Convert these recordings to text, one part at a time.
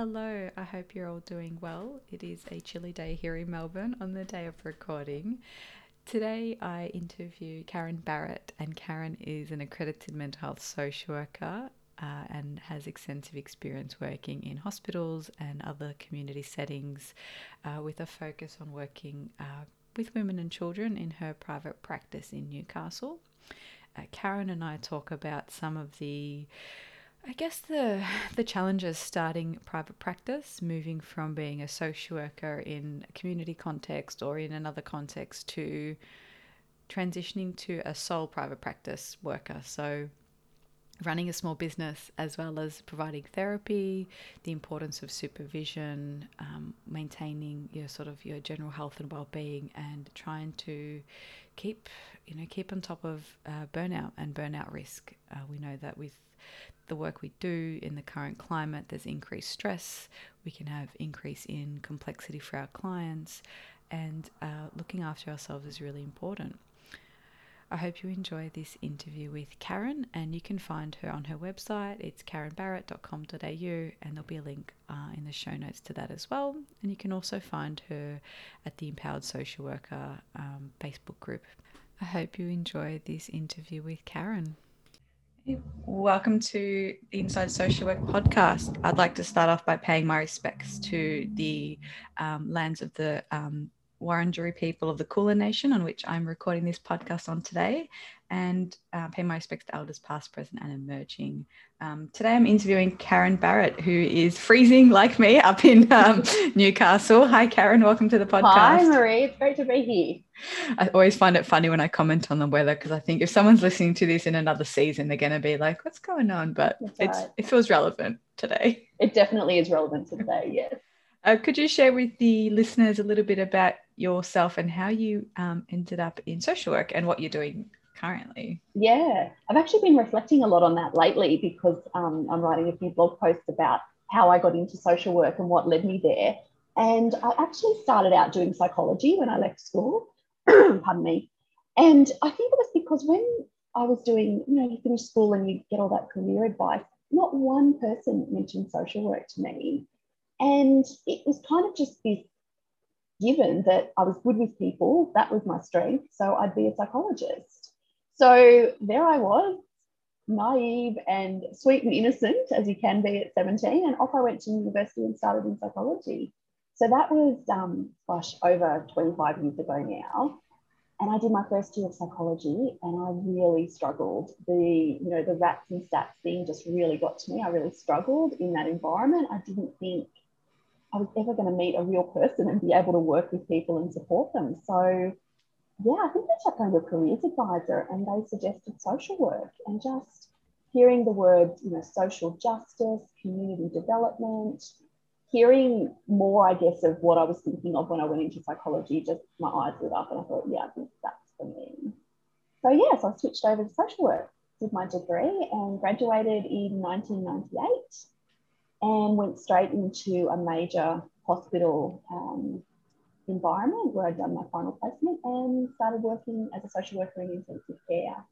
Hello, I hope you're all doing well. It is a chilly day here in Melbourne on the day of recording. Today I interview Karen Barrett, and Karen is an accredited mental health social worker uh, and has extensive experience working in hospitals and other community settings uh, with a focus on working uh, with women and children in her private practice in Newcastle. Uh, Karen and I talk about some of the I guess the the challenges starting private practice, moving from being a social worker in a community context or in another context to transitioning to a sole private practice worker. So running a small business as well as providing therapy, the importance of supervision, um, maintaining your sort of your general health and well-being, and trying to keep you know keep on top of uh, burnout and burnout risk. Uh, we know that with the work we do in the current climate, there's increased stress. We can have increase in complexity for our clients, and uh, looking after ourselves is really important. I hope you enjoy this interview with Karen, and you can find her on her website. It's karenbarrett.com.au, and there'll be a link uh, in the show notes to that as well. And you can also find her at the Empowered Social Worker um, Facebook group. I hope you enjoy this interview with Karen. Welcome to the Inside Social Work podcast. I'd like to start off by paying my respects to the um, lands of the um, Wurundjeri people of the Kulin Nation, on which I'm recording this podcast on today, and uh, pay my respects to elders past, present, and emerging. Um, today I'm interviewing Karen Barrett, who is freezing like me up in um, Newcastle. Hi, Karen. Welcome to the podcast. Hi, Marie. It's great to be here. I always find it funny when I comment on the weather because I think if someone's listening to this in another season, they're going to be like, "What's going on?" But it's it feels relevant today. It definitely is relevant today. Yes. Uh, could you share with the listeners a little bit about yourself and how you um, ended up in social work and what you're doing currently? Yeah, I've actually been reflecting a lot on that lately because um, I'm writing a few blog posts about how I got into social work and what led me there. And I actually started out doing psychology when I left school. Pardon me. And I think it was because when I was doing, you know, you finish school and you get all that career advice, not one person mentioned social work to me. And it was kind of just this given that I was good with people, that was my strength. So I'd be a psychologist. So there I was, naive and sweet and innocent as you can be at 17. And off I went to university and started in psychology. So that was, um, gosh, over 25 years ago now. And I did my first year of psychology and I really struggled. The, you know, the rats and stats thing just really got to me. I really struggled in that environment. I didn't think I was ever going to meet a real person and be able to work with people and support them. So, yeah, I think they checked on a careers advisor and they suggested social work and just hearing the words, you know, social justice, community development, hearing more, I guess, of what I was thinking of when I went into psychology, just my eyes lit up and I thought, yeah, I think that's for me. So, yes, yeah, so I switched over to social work, did my degree and graduated in 1998 and went straight into a major hospital um, environment where I'd done my final placement and started working as a social worker in intensive care.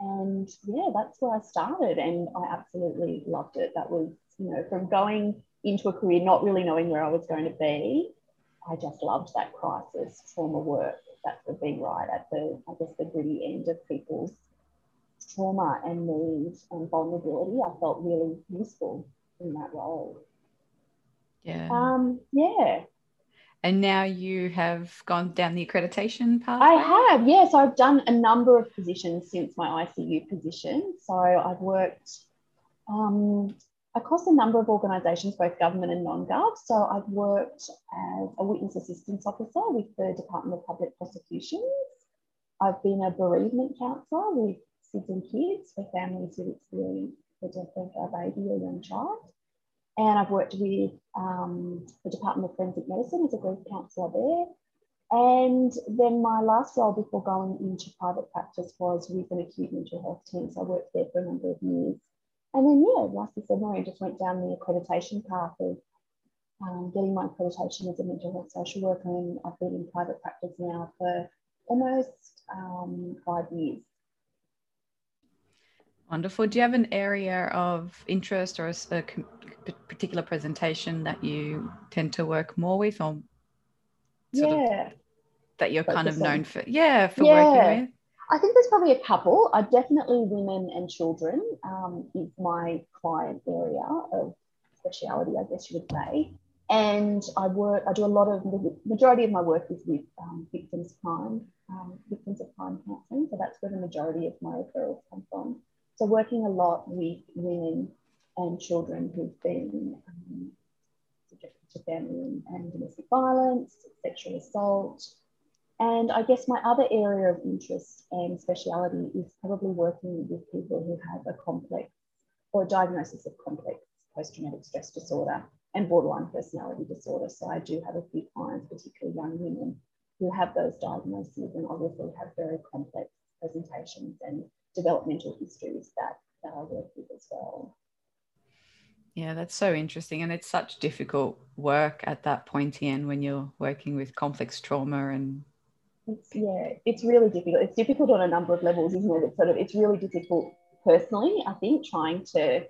And yeah, that's where I started, and I absolutely loved it. That was, you know, from going into a career not really knowing where I was going to be, I just loved that crisis trauma work. That would be right at the, I guess, the gritty end of people's trauma and need and vulnerability. I felt really useful in that role. Yeah. Um, yeah. And now you have gone down the accreditation path. I have, yes. I've done a number of positions since my ICU position. So I've worked um, across a number of organisations, both government and non-gov. So I've worked as a witness assistance officer with the Department of Public Prosecutions. I've been a bereavement counsellor with SIDS and Kids for families who experience the death of a baby or young child. And I've worked with um, the Department of Forensic Medicine as a grief counsellor there. And then my last role before going into private practice was with an acute mental health team. So I worked there for a number of years. And then, yeah, like last December, I just went down the accreditation path of um, getting my accreditation as a mental health social worker. And I've been in private practice now for almost um, five years. Wonderful. Do you have an area of interest or a particular presentation that you tend to work more with or yeah. Of, that you're kind of known for? Yeah, for yeah. working with? I think there's probably a couple. I definitely women and children um, is my client area of speciality, I guess you would say. And I work, I do a lot of the majority of my work is with um, victims crime, um, victims of crime counselling. So that's where the majority of my referrals come from. So working a lot with women and children who've been um, subjected to family and domestic violence, sexual assault. And I guess my other area of interest and speciality is probably working with people who have a complex or a diagnosis of complex post-traumatic stress disorder and borderline personality disorder. So I do have a few clients, particularly young women, who have those diagnoses and obviously have very complex presentations and developmental histories that, that I work with as well. Yeah, that's so interesting. And it's such difficult work at that pointy end when you're working with complex trauma and it's, yeah, it's really difficult. It's difficult on a number of levels, isn't it? It's sort of it's really difficult personally, I think, trying to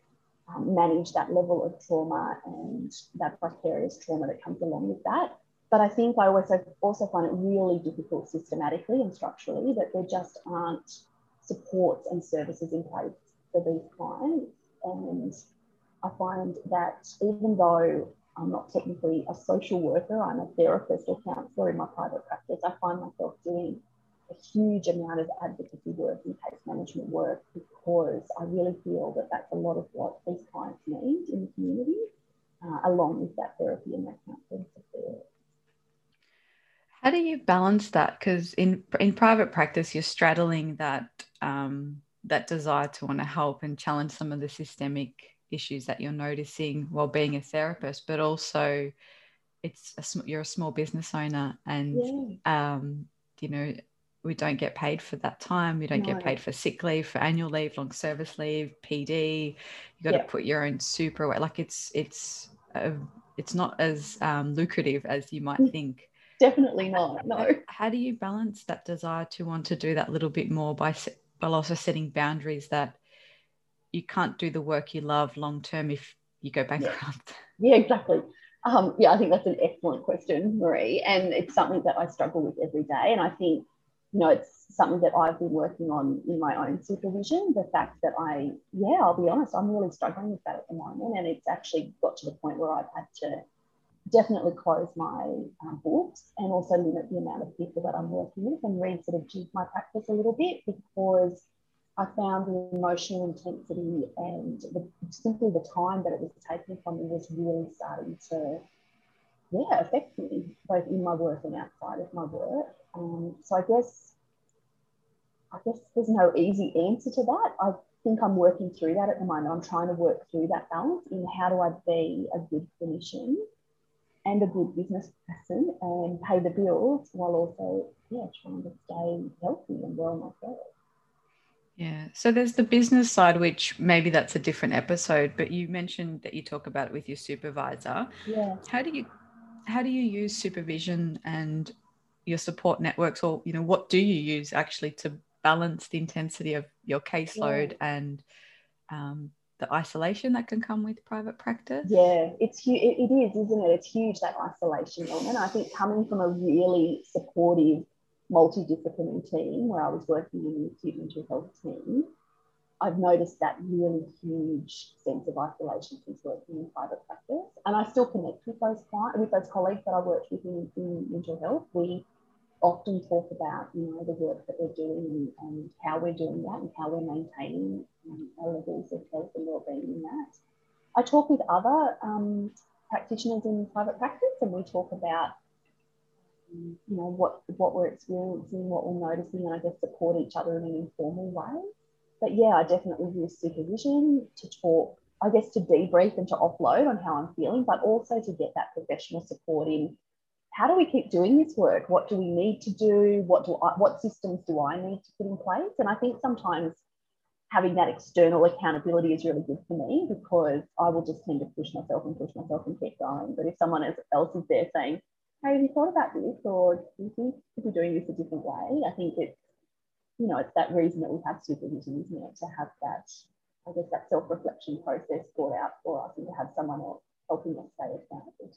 um, manage that level of trauma and that vicarious trauma that comes along with that. But I think I also also find it really difficult systematically and structurally that there just aren't supports and services in place for these clients. And I find that even though I'm not technically a social worker, I'm a therapist or counsellor in my private practice, I find myself doing a huge amount of advocacy work and case management work because I really feel that that's a lot of what these clients need in the community, uh, along with that therapy and that counselling support. How do you balance that? Because in in private practice, you're straddling that um, that desire to want to help and challenge some of the systemic issues that you're noticing while being a therapist, but also it's a, you're a small business owner and yeah. um, you know we don't get paid for that time. We don't no. get paid for sick leave, for annual leave, long service leave, PD. You got to put your own super away. Like it's it's uh, it's not as um, lucrative as you might mm. think. Definitely not. No. How, how, do you balance that desire to want to do that little bit more by while also setting boundaries that you can't do the work you love long term if you go bankrupt? Yeah, yeah exactly. Um, yeah, I think that's an excellent question, Marie, and it's something that I struggle with every day. And I think you know, it's something that I've been working on in my own supervision. The fact that I, yeah, I'll be honest, I'm really struggling with that at the moment. And it's actually got to the point where I've had to definitely close my um, books and also limit the amount of people that I'm working with and read sort of jig my practice a little bit because I found the emotional intensity and the, simply the time that it was taking from me was really starting to, yeah, affect me both in my work and outside of my work. Um, so I guess I guess there's no easy answer to that. I think I'm working through that at the moment. I'm trying to work through that balance in how do I be a good clinician and a good business person and pay the bills while also yeah trying to stay healthy and well myself. Yeah. So there's the business side, which maybe that's a different episode, but you mentioned that you talk about it with your supervisor. Yeah. How do you how do you use supervision and your support networks or you know what do you use actually to balance the intensity of your caseload yeah. and um, the isolation that can come with private practice yeah it's huge it, it is isn't it it's huge that isolation element i think coming from a really supportive multidisciplinary team where i was working in the acute mental health team I've noticed that really huge sense of isolation since working in private practice. And I still connect with those clients, with those colleagues that I worked with in, in mental health. We often talk about you know the work that we're doing and, and how we're doing that and how we're maintaining um, our levels of health and well-being in that. I talk with other um, practitioners in private practice and we talk about you know what what we're experiencing, what we're noticing, and I guess support each other in an informal way. But yeah, I definitely use supervision to talk, I guess to debrief and to offload on how I'm feeling, but also to get that professional support in how do we keep doing this work? What do we need to do? What do I, what systems do I need to put in place? And I think sometimes having that external accountability is really good for me because I will just tend to push myself and push myself and keep going. But if someone else is there saying, "Hey, have you thought about this?" or "Do you think we could be doing this a different way?" I think it's you know it's that reason that we have supervision, isn't it? To have that I guess that self-reflection process brought out for us and to have someone else helping us stay accountable.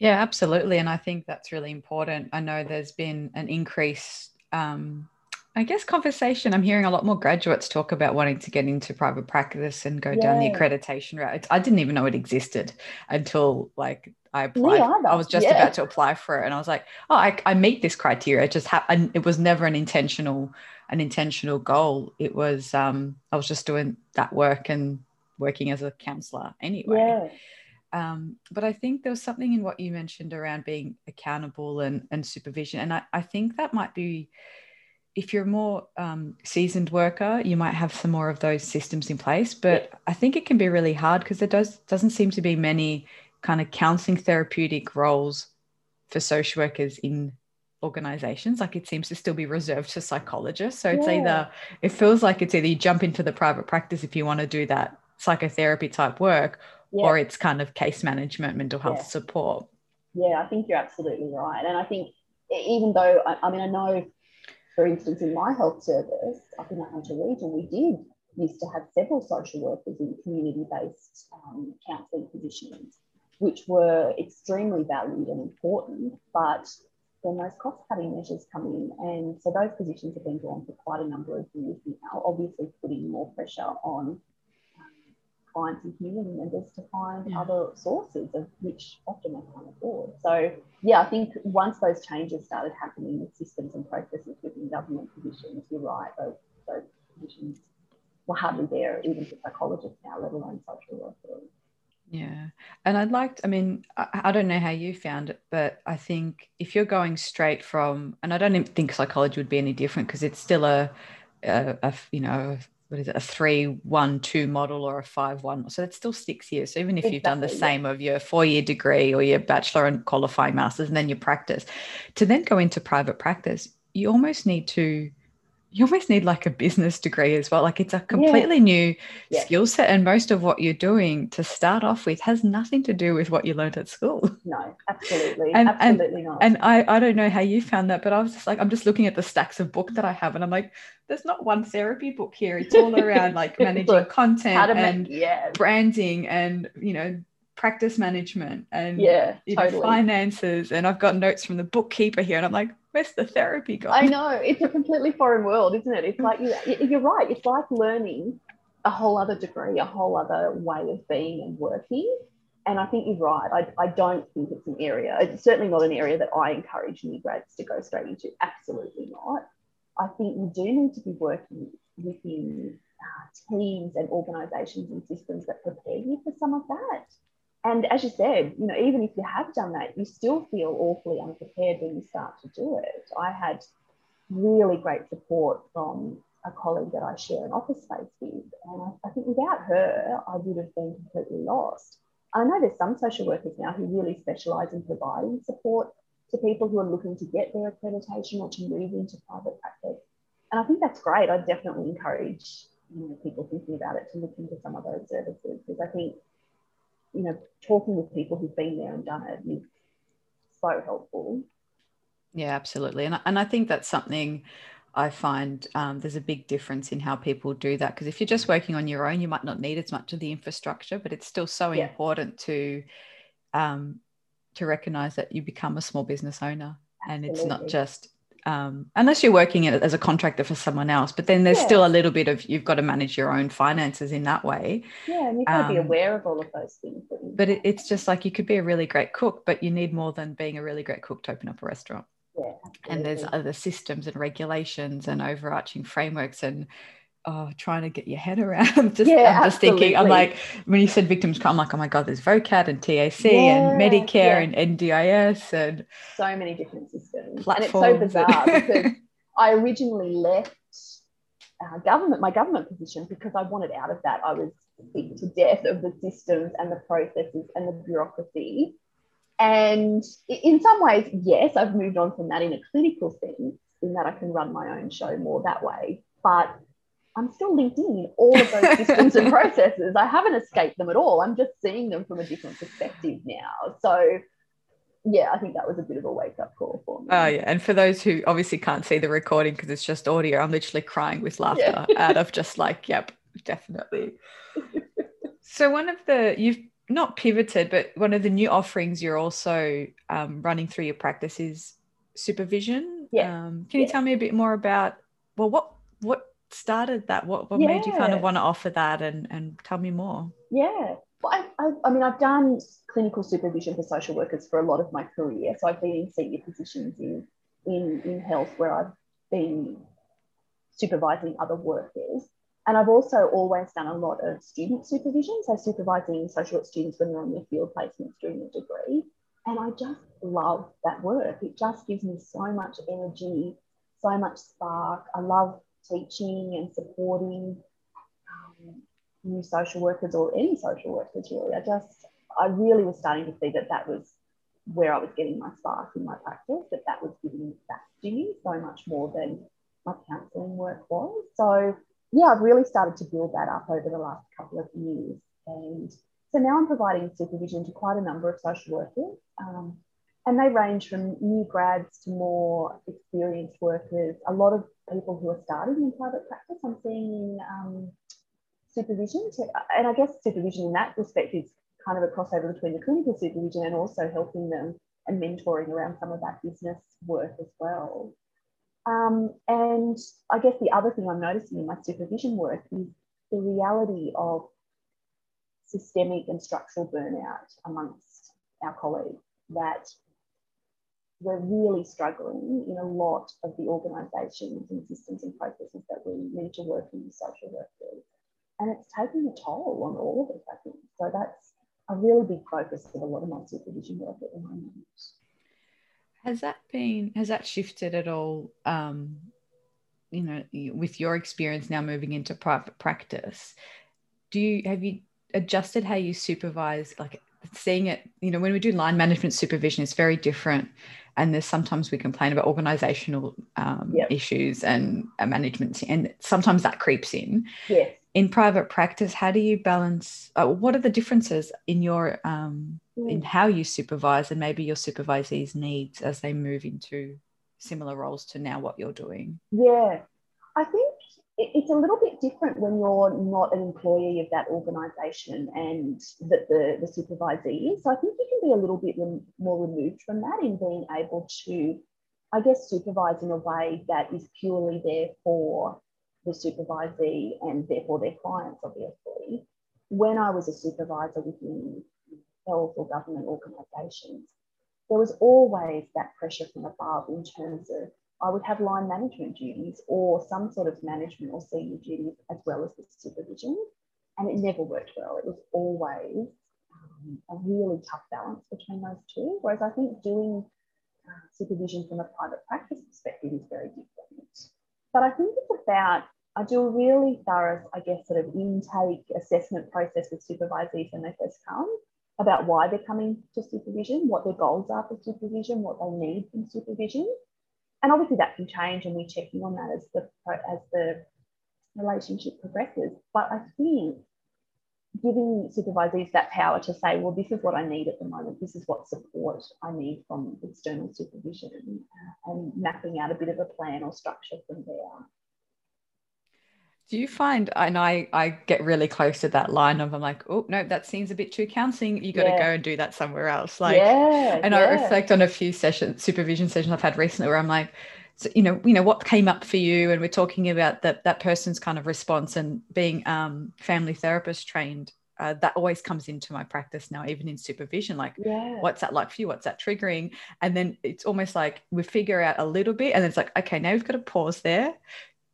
Yeah, absolutely. And I think that's really important. I know there's been an increase, um, I guess, conversation. I'm hearing a lot more graduates talk about wanting to get into private practice and go yeah. down the accreditation route. I didn't even know it existed until like I applied. I was just yeah. about to apply for it, and I was like, "Oh, I, I meet this criteria." It just happened. It was never an intentional, an intentional goal. It was um, I was just doing that work and working as a counselor anyway. Yeah. Um, but I think there was something in what you mentioned around being accountable and, and supervision, and I, I think that might be if you're a more um, seasoned worker, you might have some more of those systems in place. But yeah. I think it can be really hard because there does doesn't seem to be many kind of counseling therapeutic roles for social workers in organizations like it seems to still be reserved to psychologists so it's yeah. either it feels like it's either you jump into the private practice if you want to do that psychotherapy type work yeah. or it's kind of case management mental health yeah. support yeah i think you're absolutely right and i think even though I, I mean i know for instance in my health service up in the hunter region we did used to have several social workers in community-based um, counselling positions which were extremely valued and important. But then those cost cutting measures come in. And so those positions have been drawn for quite a number of years now, obviously putting more pressure on um, clients and community members to find yeah. other sources of which often they can't afford. So, yeah, I think once those changes started happening with systems and processes within government positions, you're right, those, those positions were hardly there, even for psychologists now, let alone social workers. Yeah. And I'd like, to, I mean, I, I, don't know how you found it, but I think if you're going straight from, and I don't even think psychology would be any different because it's still a, a, a, you know, what is it, a three, one, two model or a five, one. So it's still six years. So even if exactly, you've done the same of your four year degree or your bachelor and qualifying masters and then your practice, to then go into private practice, you almost need to you almost need like a business degree as well. Like it's a completely yeah. new yeah. skill set. And most of what you're doing to start off with has nothing to do with what you learned at school. No, absolutely. And, absolutely and, not. And I, I don't know how you found that, but I was just like, I'm just looking at the stacks of book that I have and I'm like, there's not one therapy book here. It's all around like managing content and yeah. branding and, you know, practice management and yeah, you know, finances. And I've got notes from the bookkeeper here and I'm like, where's the therapy gone? I know it's a completely foreign world, isn't it? It's like you, you're right. It's like learning a whole other degree, a whole other way of being and working. And I think you're right. I, I don't think it's an area, it's certainly not an area that I encourage new grads to go straight into. Absolutely not. I think you do need to be working within uh, teams and organizations and systems that prepare you for some of that and as you said, you know, even if you have done that, you still feel awfully unprepared when you start to do it. I had really great support from a colleague that I share an office space with. And I, think without her, I would have been completely lost. I know there's some social workers now who really specialise in providing support to people who are looking to get their accreditation or to move into private practice. And I think that's great. I definitely encourage you know, people thinking about it to look into some of those services because I think you know, talking with people who've been there and done it is so helpful. Yeah, absolutely. And, and I think that's something I find um, there's a big difference in how people do that. Because if you're just working on your own, you might not need as much of the infrastructure, but it's still so yeah. important to um, to recognize that you become a small business owner Absolutely. and it's not just um, unless you're working as a contractor for someone else. But then there's yeah. still a little bit of you've got to manage your own finances in that way. Yeah, and you've got um, to be aware of all of those things. But it, it's just like you could be a really great cook, but you need more than being a really great cook to open up a restaurant. Yeah, and there's other systems and regulations and overarching frameworks and oh, trying to get your head around. just, yeah, I'm just absolutely. thinking, I'm like, when you said victims, I'm like, oh my God, there's VOCAT and TAC yeah, and Medicare yeah. and NDIS and so many different systems. Platforms. And it's so bizarre because I originally left uh, government, my government position, because I wanted out of that. I was sick to death of the systems and the processes and the bureaucracy. And in some ways, yes, I've moved on from that in a clinical sense, in that I can run my own show more that way. But I'm still linked in all of those systems and processes. I haven't escaped them at all. I'm just seeing them from a different perspective now. So, yeah, I think that was a bit of a wake up call for me. Oh, yeah. And for those who obviously can't see the recording because it's just audio, I'm literally crying with laughter yeah. out of just like, yep, definitely. so one of the you've not pivoted, but one of the new offerings you're also um, running through your practice is supervision. Yeah. Um, can you tell me a bit more about well, what what started that? What what yeah. made you kind of want to offer that, and and tell me more? Yeah. Well, I, I, I, mean, I've done clinical supervision for social workers for a lot of my career. So I've been in senior positions in in, in health where I've been supervising other workers. And I've also always done a lot of student supervision, so supervising social work students when they're on their field placements during their degree. And I just love that work. It just gives me so much energy, so much spark. I love teaching and supporting um, new social workers or any social workers, really. I just, I really was starting to see that that was where I was getting my spark in my practice, that that was giving back to me so much more than my counselling work was. So, yeah, I've really started to build that up over the last couple of years. And so now I'm providing supervision to quite a number of social workers. Um, and they range from new grads to more experienced workers. A lot of people who are starting in private practice, I'm seeing um, supervision. To, and I guess supervision in that respect is kind of a crossover between the clinical supervision and also helping them and mentoring around some of that business work as well. Um, and I guess the other thing I'm noticing in my supervision work is the reality of systemic and structural burnout amongst our colleagues that we're really struggling in a lot of the organisations and systems and processes that we need to work in the social workers. And it's taking a toll on all of us, I think. So that's a really big focus of a lot of my supervision work at the moment. Has that been, has that shifted at all? Um, you know, with your experience now moving into private practice, do you, have you adjusted how you supervise, like seeing it, you know, when we do line management supervision, it's very different. And there's sometimes we complain about organizational um, yep. issues and uh, management, and sometimes that creeps in. Yes in private practice how do you balance uh, what are the differences in your um, in mm. how you supervise and maybe your supervisees needs as they move into similar roles to now what you're doing yeah i think it's a little bit different when you're not an employee of that organization and that the, the supervisee is so i think you can be a little bit more removed from that in being able to i guess supervise in a way that is purely there for the supervisee and therefore their clients, obviously. When I was a supervisor within health or government organisations, there was always that pressure from above in terms of I would have line management duties or some sort of management or senior duties as well as the supervision. And it never worked well. It was always um, a really tough balance between those two. Whereas I think doing uh, supervision from a private practice perspective is very different. But I think it's about, I do a really thorough, I guess, sort of intake assessment process with supervisees when they first come about why they're coming to supervision, what their goals are for supervision, what they need from supervision. And obviously that can change and we're checking on that as the, as the relationship progresses. But I think giving supervisees that power to say, well, this is what I need at the moment, this is what support I need from external supervision, uh, and mapping out a bit of a plan or structure from there. Do you find, and I, I get really close to that line of, I'm like, oh, no, that seems a bit too counseling. You got to yeah. go and do that somewhere else. Like, yeah, and yeah. I reflect on a few sessions, supervision sessions I've had recently where I'm like, so, you know, you know what came up for you, and we're talking about that that person's kind of response and being um, family therapist trained uh, that always comes into my practice now, even in supervision. Like, yeah. what's that like for you? What's that triggering? And then it's almost like we figure out a little bit, and then it's like, okay, now we've got to pause there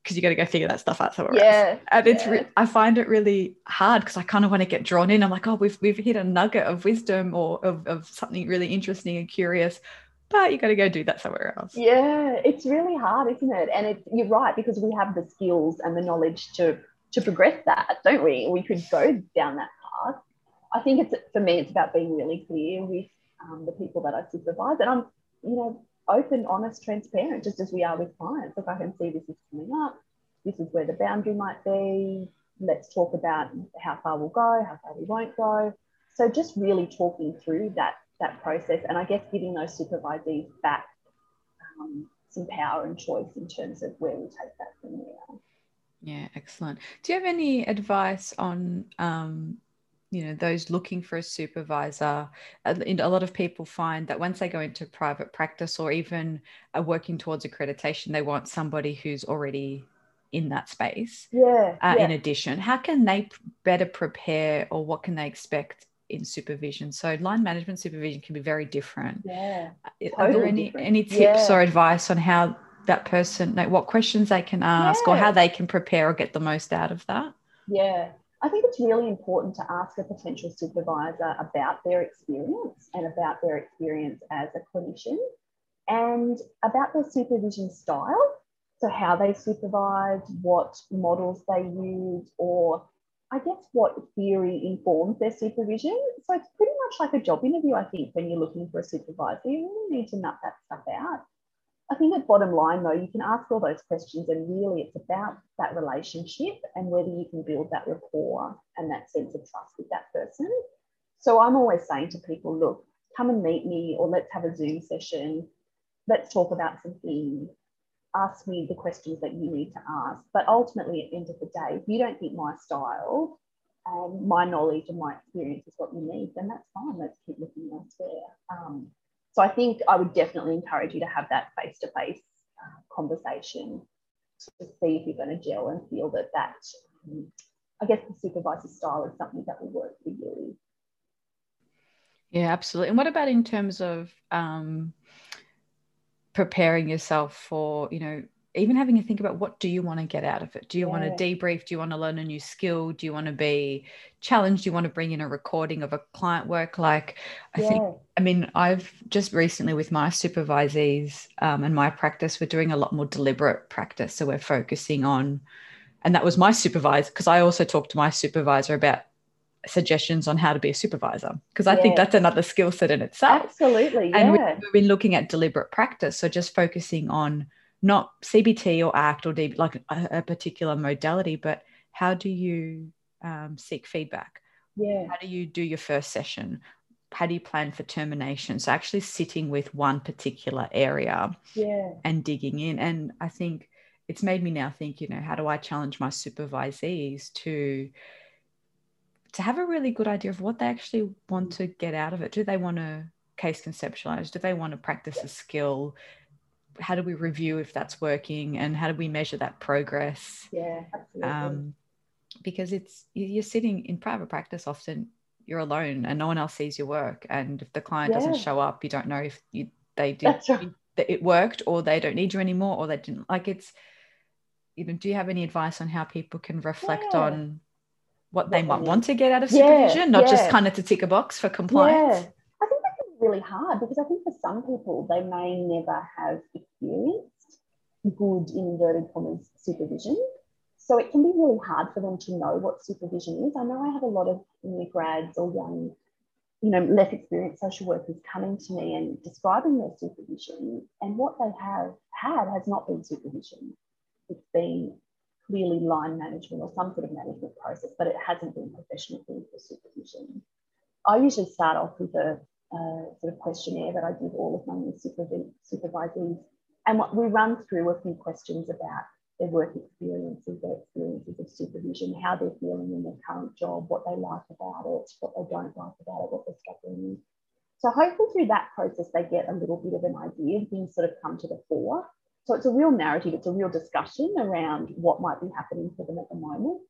because you got to go figure that stuff out somewhere yeah, else. And it's, re- I find it really hard because I kind of want to get drawn in. I'm like, oh, we've we've hit a nugget of wisdom or of, of something really interesting and curious but you got to go do that somewhere else. Yeah, it's really hard, isn't it? And it's you're right because we have the skills and the knowledge to to progress that, don't we? We could go down that path. I think it's for me, it's about being really clear with um, the people that I supervise, and I'm, you know, open, honest, transparent, just as we are with clients. If I can see this is coming up, this is where the boundary might be. Let's talk about how far we'll go, how far we won't go. So just really talking through that that process, and I guess giving those supervisees back um, some power and choice in terms of where we take that from there. Yeah, excellent. Do you have any advice on, um, you know, those looking for a supervisor? A lot of people find that once they go into private practice or even are working towards accreditation, they want somebody who's already in that space. Yeah, uh, yeah. In addition, how can they better prepare, or what can they expect in supervision? So, line management supervision can be very different. Yeah. Totally are there any different. any tips yeah. or advice on how that person like what questions they can ask yeah. or how they can prepare or get the most out of that yeah i think it's really important to ask a potential supervisor about their experience and about their experience as a clinician and about their supervision style so how they supervise what models they use or I guess what theory informs their supervision. So it's pretty much like a job interview, I think, when you're looking for a supervisor. You really need to nut that stuff out. I think at bottom line, though, you can ask all those questions, and really it's about that relationship and whether you can build that rapport and that sense of trust with that person. So I'm always saying to people, look, come and meet me, or let's have a Zoom session. Let's talk about some things. Ask me the questions that you need to ask. But ultimately, at the end of the day, if you don't think my style and my knowledge and my experience is what you need, then that's fine. Let's keep looking elsewhere. Um, so I think I would definitely encourage you to have that face to face conversation to see if you're going to gel and feel that that, um, I guess, the supervisor style is something that will work for you. Yeah, absolutely. And what about in terms of um, preparing yourself for, you know, even having to think about what do you want to get out of it do you yeah. want to debrief do you want to learn a new skill do you want to be challenged do you want to bring in a recording of a client work like i yeah. think i mean i've just recently with my supervisees um, and my practice we're doing a lot more deliberate practice so we're focusing on and that was my supervisor because i also talked to my supervisor about suggestions on how to be a supervisor because I yeah. think that's another skill set in itself. Absolutely. Yeah. And we've been looking at deliberate practice. So just focusing on not CBT or ACT or DB, like a, a, particular modality, but how do you um, seek feedback? Yeah. How do you do your first session? How do you plan for termination? So actually sitting with one particular area yeah. and digging in. And I think it's made me now think, you know, how do I challenge my supervisees to to have a really good idea of what they actually want to get out of it? Do they want to case conceptualize? Do they want to practice a skill? How do we review if that's working and how do we measure that progress yeah absolutely. Um, because it's you're sitting in private practice often you're alone and no one else sees your work and if the client yeah. doesn't show up you don't know if you, they did right. it worked or they don't need you anymore or they didn't like it's you know do you have any advice on how people can reflect yeah. on what, they might want to get out of supervision yeah. not just kind of to tick a box for compliance really hard because I think for some people, they may never have experienced good, in inverted commas, supervision. So it can be really hard for them to know what supervision is. I know I have a lot of new grads or young, you know, less experienced social workers coming to me and describing their supervision, and what they have had has not been supervision. It's been clearly line management or some sort of management process, but it hasn't been professional clinical supervision. I usually start off with a uh, sort of questionnaire that I give all of my new supervisees. And what we run through a few questions about their work experiences, their experiences of supervision, how they're feeling in their current job, what they like about it, what they don't like about it, what they're struggling with. So hopefully through that process, they get a little bit of an idea things sort of come to the fore. So it's a real narrative, it's a real discussion around what might be happening for them at the moment.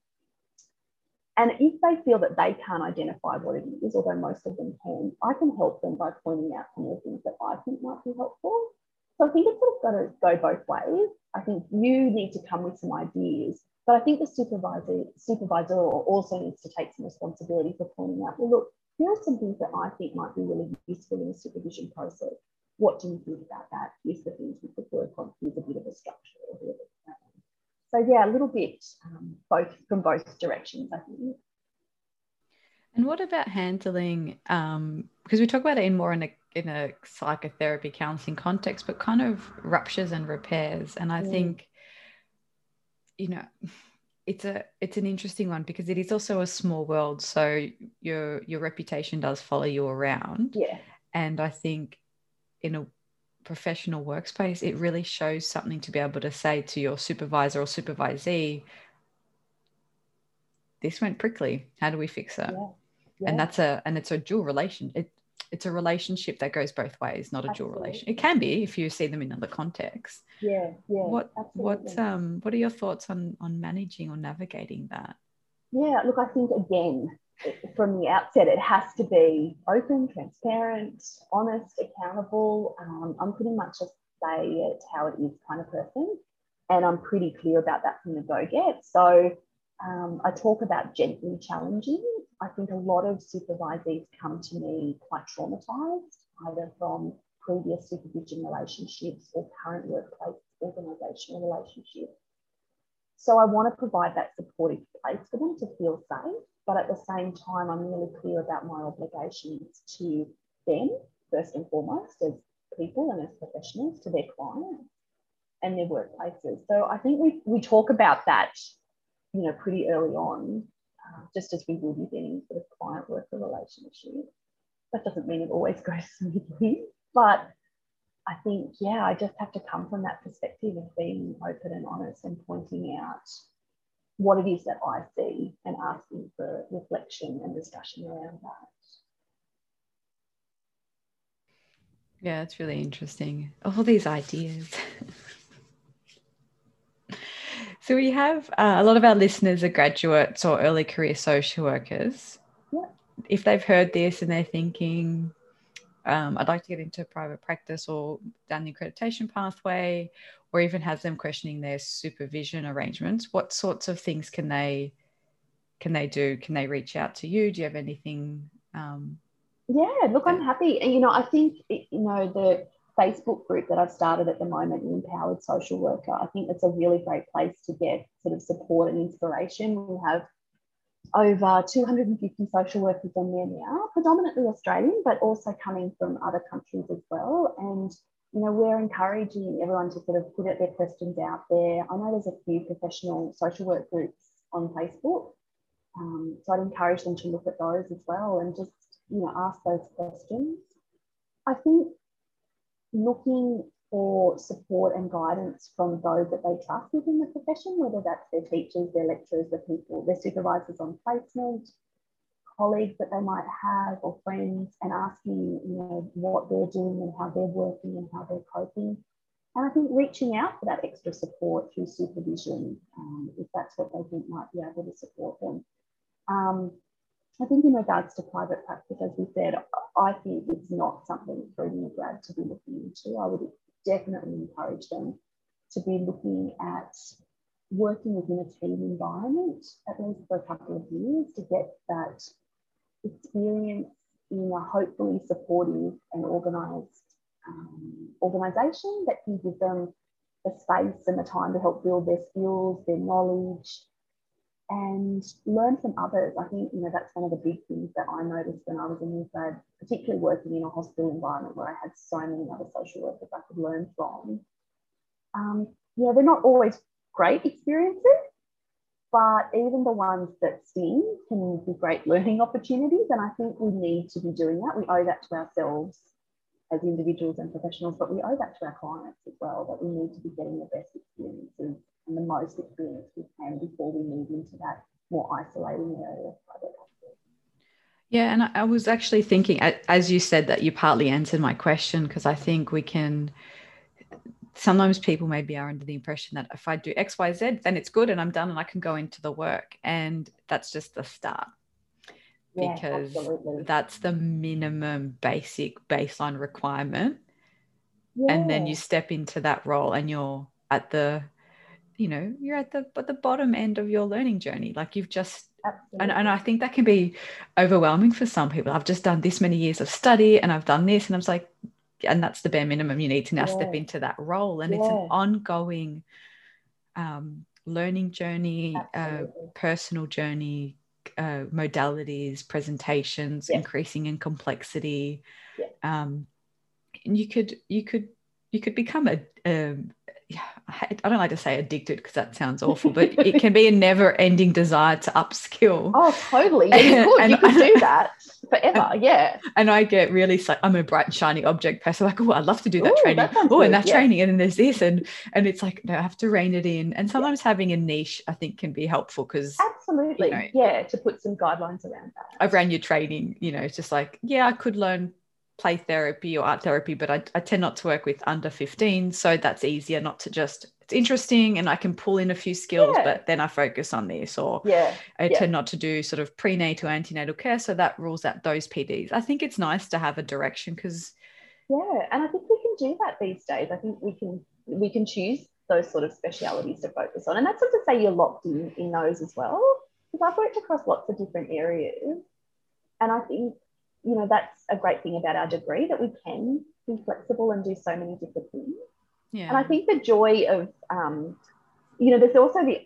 And if they feel that they can't identify what it is, although most of them can, I can help them by pointing out some of the things that I think might be helpful. So I think it's sort of got to go both ways. I think you need to come with some ideas, but I think the supervisor supervisor also needs to take some responsibility for pointing out, well, look, here are some things that I think might be really useful in the supervision process. What do you think about that? Here's the things we could work on. Here's a bit of a structure or a so yeah, a little bit um, both from both directions, I think. And what about handling? Um, because we talk about it in more in a in a psychotherapy counseling context, but kind of ruptures and repairs. And I mm. think, you know, it's a it's an interesting one because it is also a small world. So your your reputation does follow you around. Yeah. And I think in a professional workspace, it really shows something to be able to say to your supervisor or supervisee, this went prickly. How do we fix it? Yeah. Yeah. And that's a and it's a dual relation. It it's a relationship that goes both ways, not a dual relation. It can be if you see them in other contexts. yeah, yeah. what what um what are your thoughts on on managing or navigating that? Yeah, look, I think again, from the outset, it has to be open, transparent, honest, accountable. Um, I'm pretty much a say it how it is kind of person, and I'm pretty clear about that from the go get. So um, I talk about gently challenging. I think a lot of supervisees come to me quite traumatized, either from previous supervision relationships or current workplace organizational relationships. So I want to provide that supportive place for them to feel safe, but at the same time, I'm really clear about my obligations to them, first and foremost, as people and as professionals, to their clients and their workplaces. So I think we, we talk about that, you know, pretty early on, uh, just as we would with any sort of client worker relationship. That doesn't mean it always goes smoothly, but I think, yeah, I just have to come from that perspective of being open and honest and pointing out what it is that I see and asking for reflection and discussion around that. Yeah, it's really interesting. All these ideas. so we have uh, a lot of our listeners are graduates or early career social workers. Yeah. If they've heard this and they're thinking, um, I'd like to get into private practice or down the accreditation pathway, or even has them questioning their supervision arrangements, what sorts of things can they can they do? Can they reach out to you? Do you have anything? Um, Yeah, look, I'm happy. And, you know, I think, you know, the Facebook group that I've started at the moment, the Empowered Social Worker, I think it's a really great place to get sort of support and inspiration. We have over 250 social workers on there now, predominantly Australian, but also coming from other countries as well. And, you know, we're encouraging everyone to sort of put their questions out there. I know there's a few professional social work groups on Facebook. Um, so I'd encourage them to look at those as well and just, you know, ask those questions. I think looking for support and guidance from those that they trust within the profession, whether that's their teachers, their lecturers, the people, their supervisors on placement, colleagues that they might have, or friends, and asking, you know, what they're doing and how they're working and how they're coping. And I think reaching out for that extra support through supervision, um, if that's what they think might be able to support them. Um, I think in regards to private practice, as we said, I think it's not something for a new grad to be looking into. I would definitely encourage them to be looking at working within a team environment, at least for a couple of years, to get that experience in a hopefully supportive and organised um, organisation that can give them the space and the time to help build their skills, their knowledge, and learn from others. I think you know that's one of the big things that I noticed when I was in new grad, particularly working in a hospital environment where I had so many other social workers I could learn from. Um, yeah, they're not always great experiences, but even the ones that sting can be great learning opportunities. And I think we need to be doing that. We owe that to ourselves as individuals and professionals, but we owe that to our clients as well, that we need to be getting the best experiences and the most experience we can before we move into that more isolating area of private practice. Yeah, and I, was actually thinking, as you said, that you partly answered my question because I think we can. Sometimes people maybe are under the impression that if I do X, Y, Z, then it's good and I'm done and I can go into the work. And that's just the start Yeah, because absolutely. that's the minimum basic baseline requirement. And then you step into that role and you're at the, you know, you're at the at the bottom end of your learning journey. Like you've just Absolutely. and, and I think that can be overwhelming for some people. I've just done this many years of study and I've done this, and I was like, and that's the bare minimum. You need to now step into that role, and it's an ongoing um, learning journey, uh, personal journey, uh, modalities, presentations, Yeah. increasing in complexity. Yeah. Um, and you could you could you could become a, a yeah, I, don't like to say addicted because that sounds awful, but it can be a never-ending desire to upskill. Oh, totally. Yeah, you could, and, you could do that forever. And, yeah. And I get really like I'm a bright and shiny object person. Like, oh, I'd love to do that Ooh, training. That oh, and that yeah. training, and then there's this, and and it's like no, I have to rein it in. And sometimes yeah. having a niche, I think, can be helpful because absolutely, you know, yeah, to put some guidelines around that. I've ran your training. You know, it's just like yeah, I could learn play therapy or art therapy, but I, I tend not to work with under 15. So that's easier not to just, it's interesting and I can pull in a few skills, yeah. but then I focus on this. Or yeah. Uh, I yeah. tend not to do sort of prenatal, antenatal care. So that rules out those PDs. I think it's nice to have a direction because. Yeah. And I think we can do that these days. I think we can, we can choose those sort of specialities to focus on. And that's not to say you're locked in in those as well. Because I've worked across lots of different areas. And I think you know, that's a great thing about our degree that we can be flexible and do so many different things. Yeah. And I think the joy of, um, you know, there's also the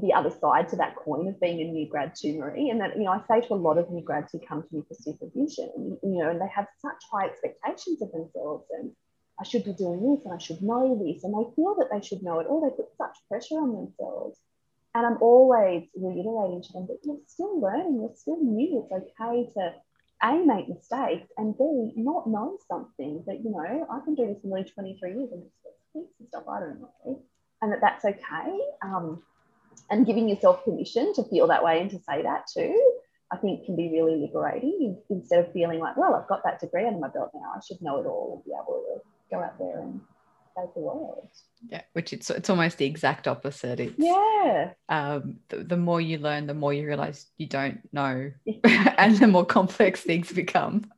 the other side to that coin of being a new grad too, Marie, and that you know I say to a lot of new grads who come to me for supervision, you know, and they have such high expectations of themselves, and I should be doing this, and I should know this, and they feel that they should know it, or they put such pressure on themselves. And I'm always reiterating to them that you're still learning, you're still new. It's okay to a, make mistakes, and B, not know something that, you know, i can do this in nearly 23 years and and stuff I don't know, and that that's okay. Um, and giving yourself permission to feel that way and to say that too, I think can be really liberating instead of feeling like, well, I've got that degree under my belt now, I should know it all and be able to go out there and the world. Yeah, which it's it's almost the exact opposite. It's, yeah. Um, the, the more you learn, the more you realize you don't know, and the more complex things become.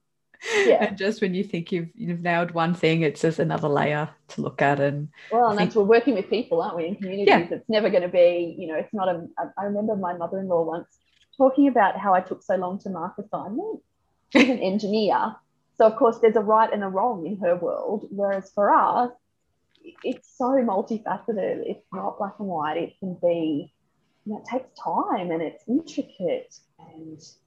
Yeah. And just when you think you've you've nailed one thing, it's just another layer to look at. And well, and think, that's we're working with people, aren't we? In communities, yeah. it's never going to be. You know, it's not a. I remember my mother-in-law once talking about how I took so long to mark assignments. She's an engineer, so of course there's a right and a wrong in her world, whereas for us it's so multifaceted. It's not black and white. It can be, you know, it takes time and it's intricate and it's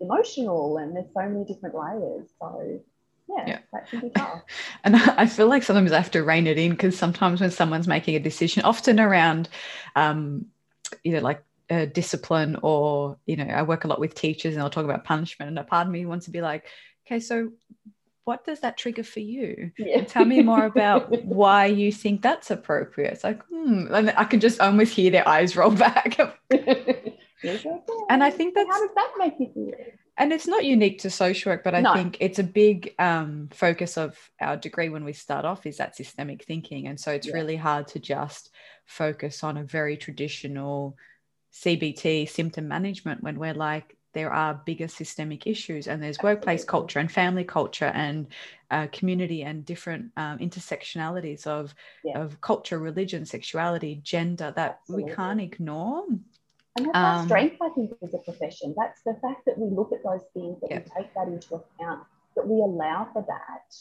emotional and there's so many different layers. So yeah, yeah. that can be tough. And I feel like sometimes I have to rein it in because sometimes when someone's making a decision, often around, um, you know, like uh, discipline or, you know, I work a lot with teachers and I'll talk about punishment. And a part of me wants to be like, okay, so what does that trigger for you? Yeah. Tell me more about why you think that's appropriate. It's like, hmm, and I can just almost hear their eyes roll back. and I think that's how does that make you feel? And it's not unique to social work, but I no. think it's a big um, focus of our degree when we start off is that systemic thinking. And so it's yeah. really hard to just focus on a very traditional CBT symptom management when we're like, there are bigger systemic issues and there's workplace culture and family culture and uh, community and different um, intersectionalities of, yeah. of culture religion sexuality gender that Absolutely. we can't ignore and that's um, our strength i think as a profession that's the fact that we look at those things that yeah. we take that into account that we allow for that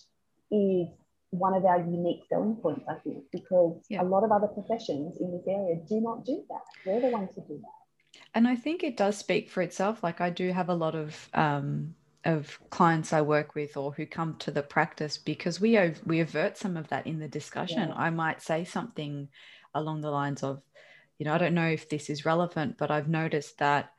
is one of our unique selling points i think because yeah. a lot of other professions in this area do not do that we're the ones who do that and I think it does speak for itself. Like I do have a lot of um, of clients I work with or who come to the practice because we ov- we avert some of that in the discussion. Yeah. I might say something along the lines of, you know, I don't know if this is relevant, but I've noticed that,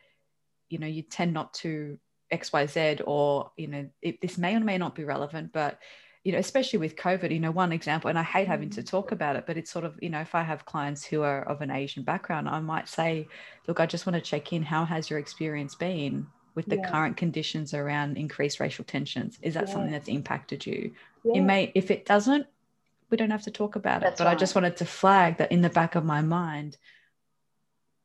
you know, you tend not to X Y Z or you know, it, this may or may not be relevant, but you know, especially with COVID, you know, one example, and I hate having to mm. talk about it, but it's sort of, you know, if I have clients who are of an Asian background, I might say, look, I just want to check in. How has your experience been with the yeah. current conditions around increased racial tensions? Is that yeah. something that's impacted you? Yeah. It may, if it doesn't, we don't have to talk about it. but right. I just wanted to flag that in the back of my mind,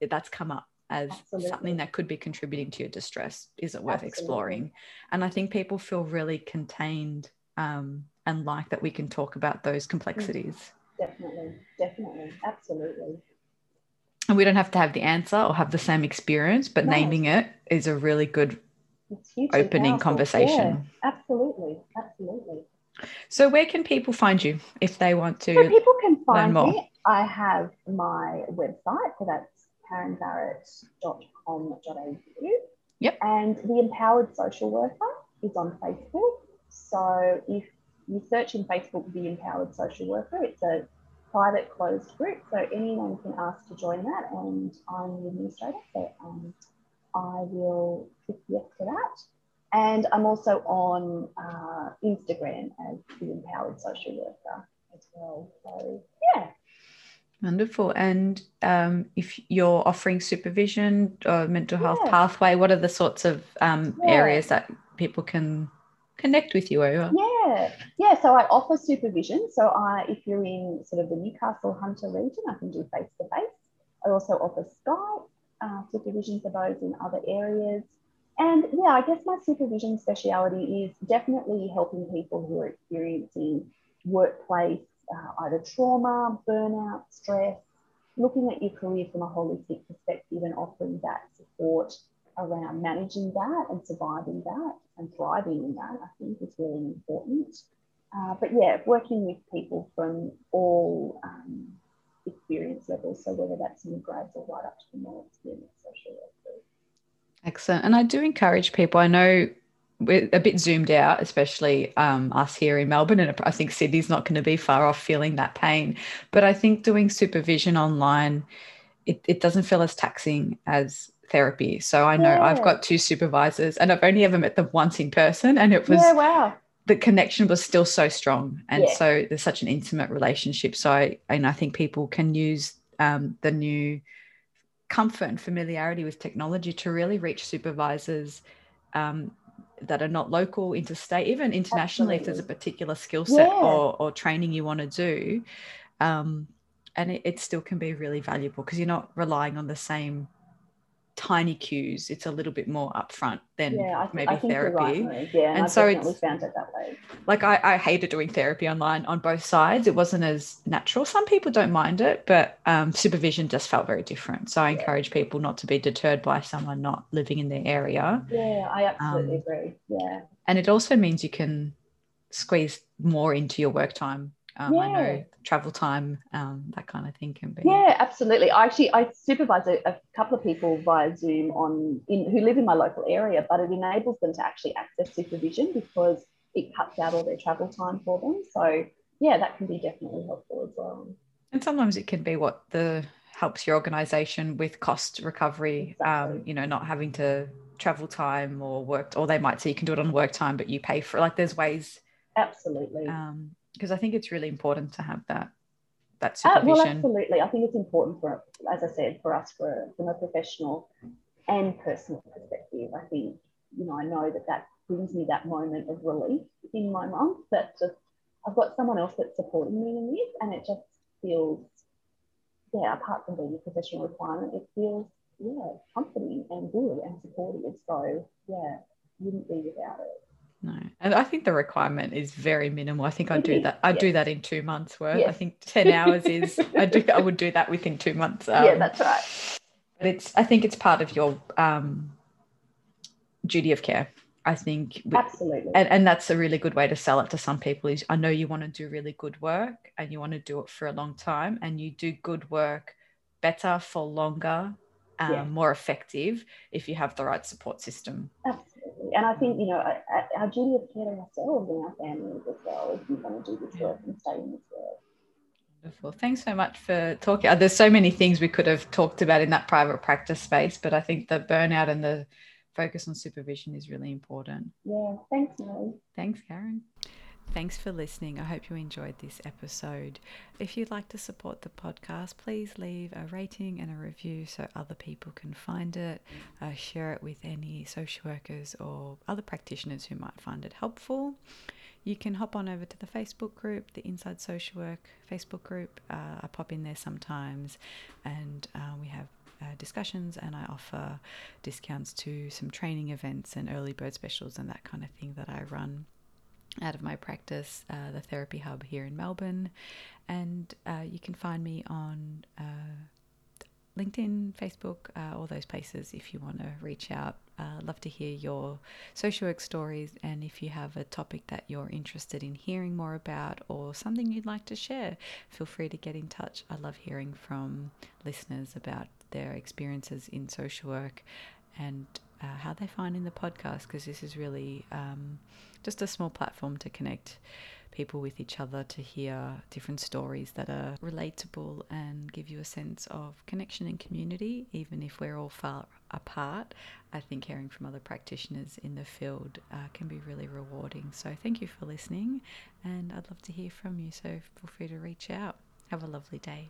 that's come up as Absolutely. something that could be contributing to your distress. Is it worth Absolutely. exploring? And I think people feel really contained um, and like that we can talk about those complexities. Definitely, definitely, absolutely. And we don't have to have the answer or have the same experience, but no. naming it is a really good opening powerful. conversation. Yeah, absolutely, absolutely. So, where can people find you if they want to? So people can find me. I have my website, so that's karenbarrett.com.au. Yep. And the Empowered Social Worker is on Facebook. So if you search in Facebook the Empowered Social Worker, it's a private closed group, so anyone can ask to join that, and I'm the administrator, so um, I will click yes to that. And I'm also on uh, Instagram as the Empowered Social Worker as well. So, yeah. Wonderful. And um, if you're offering supervision or mental health yeah. pathway, what are the sorts of um, yeah. areas that people can connect with you over? Yeah, yeah. So I offer supervision. So I, if you're in sort of the Newcastle Hunter region, I can do face to face. I also offer Skype uh, supervision for those in other areas. And yeah, I guess my supervision speciality is definitely helping people who are experiencing workplace uh, either trauma, burnout, stress, looking at your career from a holistic perspective and offering that support around managing that and surviving that and thriving in that, I think is really important. Uh, but yeah, working with people from all um, experience levels, so whether that's in grads or right up to the more experienced social workers. Excellent. And I do encourage people, I know we're a bit zoomed out, especially um, us here in Melbourne, and I think Sydney's not going to be far off feeling that pain. But I think doing supervision online, it, it doesn't feel as taxing as therapy. So I know yeah. I've got two supervisors, and I've only ever met them once in person, and it was yeah, wow. The connection was still so strong, and yeah. so there's such an intimate relationship. So I and I think people can use um, the new comfort and familiarity with technology to really reach supervisors um, that are not local, interstate, even internationally, Absolutely. if there's a particular skill set yeah. or, or training you want to do. Um, and it, it still can be really valuable because you're not relying on the same tiny cues. It's a little bit more upfront than yeah, maybe I therapy. Right, yeah, and, and so it's found it that way. Like I, I hated doing therapy online on both sides. It wasn't as natural. Some people don't mind it, but um, supervision just felt very different. So I yeah. encourage people not to be deterred by someone not living in their area. Yeah, I absolutely um, agree. Yeah, and it also means you can squeeze more into your work time um, yeah. I know travel time, um, that kind of thing can be. Yeah, absolutely. I actually I supervise a, a, couple of people via Zoom on in, who live in my local area, but it enables them to actually access supervision because it cuts out all their travel time for them. So yeah, that can be definitely helpful as well. And sometimes it can be what the helps your organization with cost recovery. Um, exactly. Um, you know, not having to travel time or work, or they might say you can do it on work time, but you pay for like there's ways. Absolutely. Um, because I think it's really important to have that that supervision. Uh, well, absolutely. I think it's important for, as I said, for us for, from a professional and personal perspective. I think you know I know that that brings me that moment of relief in my month that just I've got someone else that's supporting me in this, and it just feels yeah. Apart from being a professional requirement, it feels yeah comforting and good and supportive. So yeah, wouldn't be without it. No, and I think the requirement is very minimal. I think I do that. I yes. do that in two months' worth. Yes. I think ten hours is. I do. I would do that within two months. Um, yeah, that's right. But it's. I think it's part of your um, duty of care. I think absolutely, and, and that's a really good way to sell it to some people. Is I know you want to do really good work and you want to do it for a long time, and you do good work better for longer, um, yeah. more effective if you have the right support system. Absolutely and I think, you know, our duty of care to ourselves and our families as well if you want to do this work and stay in this work. Wonderful. Thanks so much for talking. Uh, there's so many things we could have talked about in that private practice space, but I think the burnout and the focus on supervision is really important. Yeah. Thanks, Mary. Thanks, Karen. Thanks for listening. I hope you enjoyed this episode. If you'd like to support the podcast, please leave a rating and a review so other people can find it. Uh, share it with any social workers or other practitioners who might find it helpful. You can hop on over to the Facebook group, the Inside Social Work Facebook group. Uh, I pop in there sometimes and uh, we have uh, discussions and I offer discounts to some training events and early bird specials and that kind of thing that I run out of my practice, uh, the Therapy Hub here in Melbourne. And uh, you can find me on uh, LinkedIn, Facebook, uh, all those places if you want to reach out. Uh, love to hear your social work stories. And if you have a topic that you're interested in hearing more about or something you'd like to share, feel free to get in touch. I love hearing from listeners about their experiences in social work and uh, how they find in the podcast because this is really um, just a small platform to connect people with each other to hear different stories that are relatable and give you a sense of connection and community, even if we're all far apart. I think hearing from other practitioners in the field uh, can be really rewarding. So, thank you for listening, and I'd love to hear from you. So, feel free to reach out. Have a lovely day.